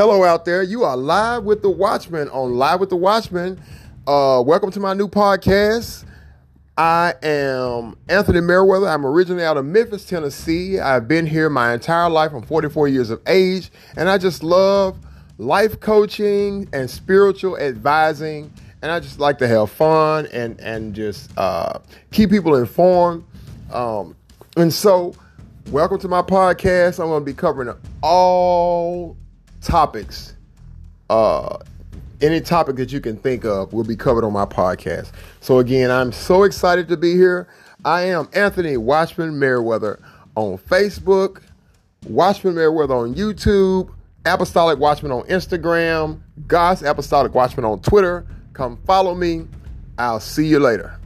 Hello out there. You are live with the Watchman on Live with the Watchman. Uh, welcome to my new podcast. I am Anthony Merriweather. I'm originally out of Memphis, Tennessee. I've been here my entire life. I'm 44 years of age, and I just love life coaching and spiritual advising. And I just like to have fun and and just uh, keep people informed. Um, and so, welcome to my podcast. I'm going to be covering all topics. Uh, any topic that you can think of will be covered on my podcast. So again, I'm so excited to be here. I am Anthony Watchman Merriweather on Facebook, Watchman Merriweather on YouTube, Apostolic Watchman on Instagram, God's Apostolic Watchman on Twitter. Come follow me. I'll see you later.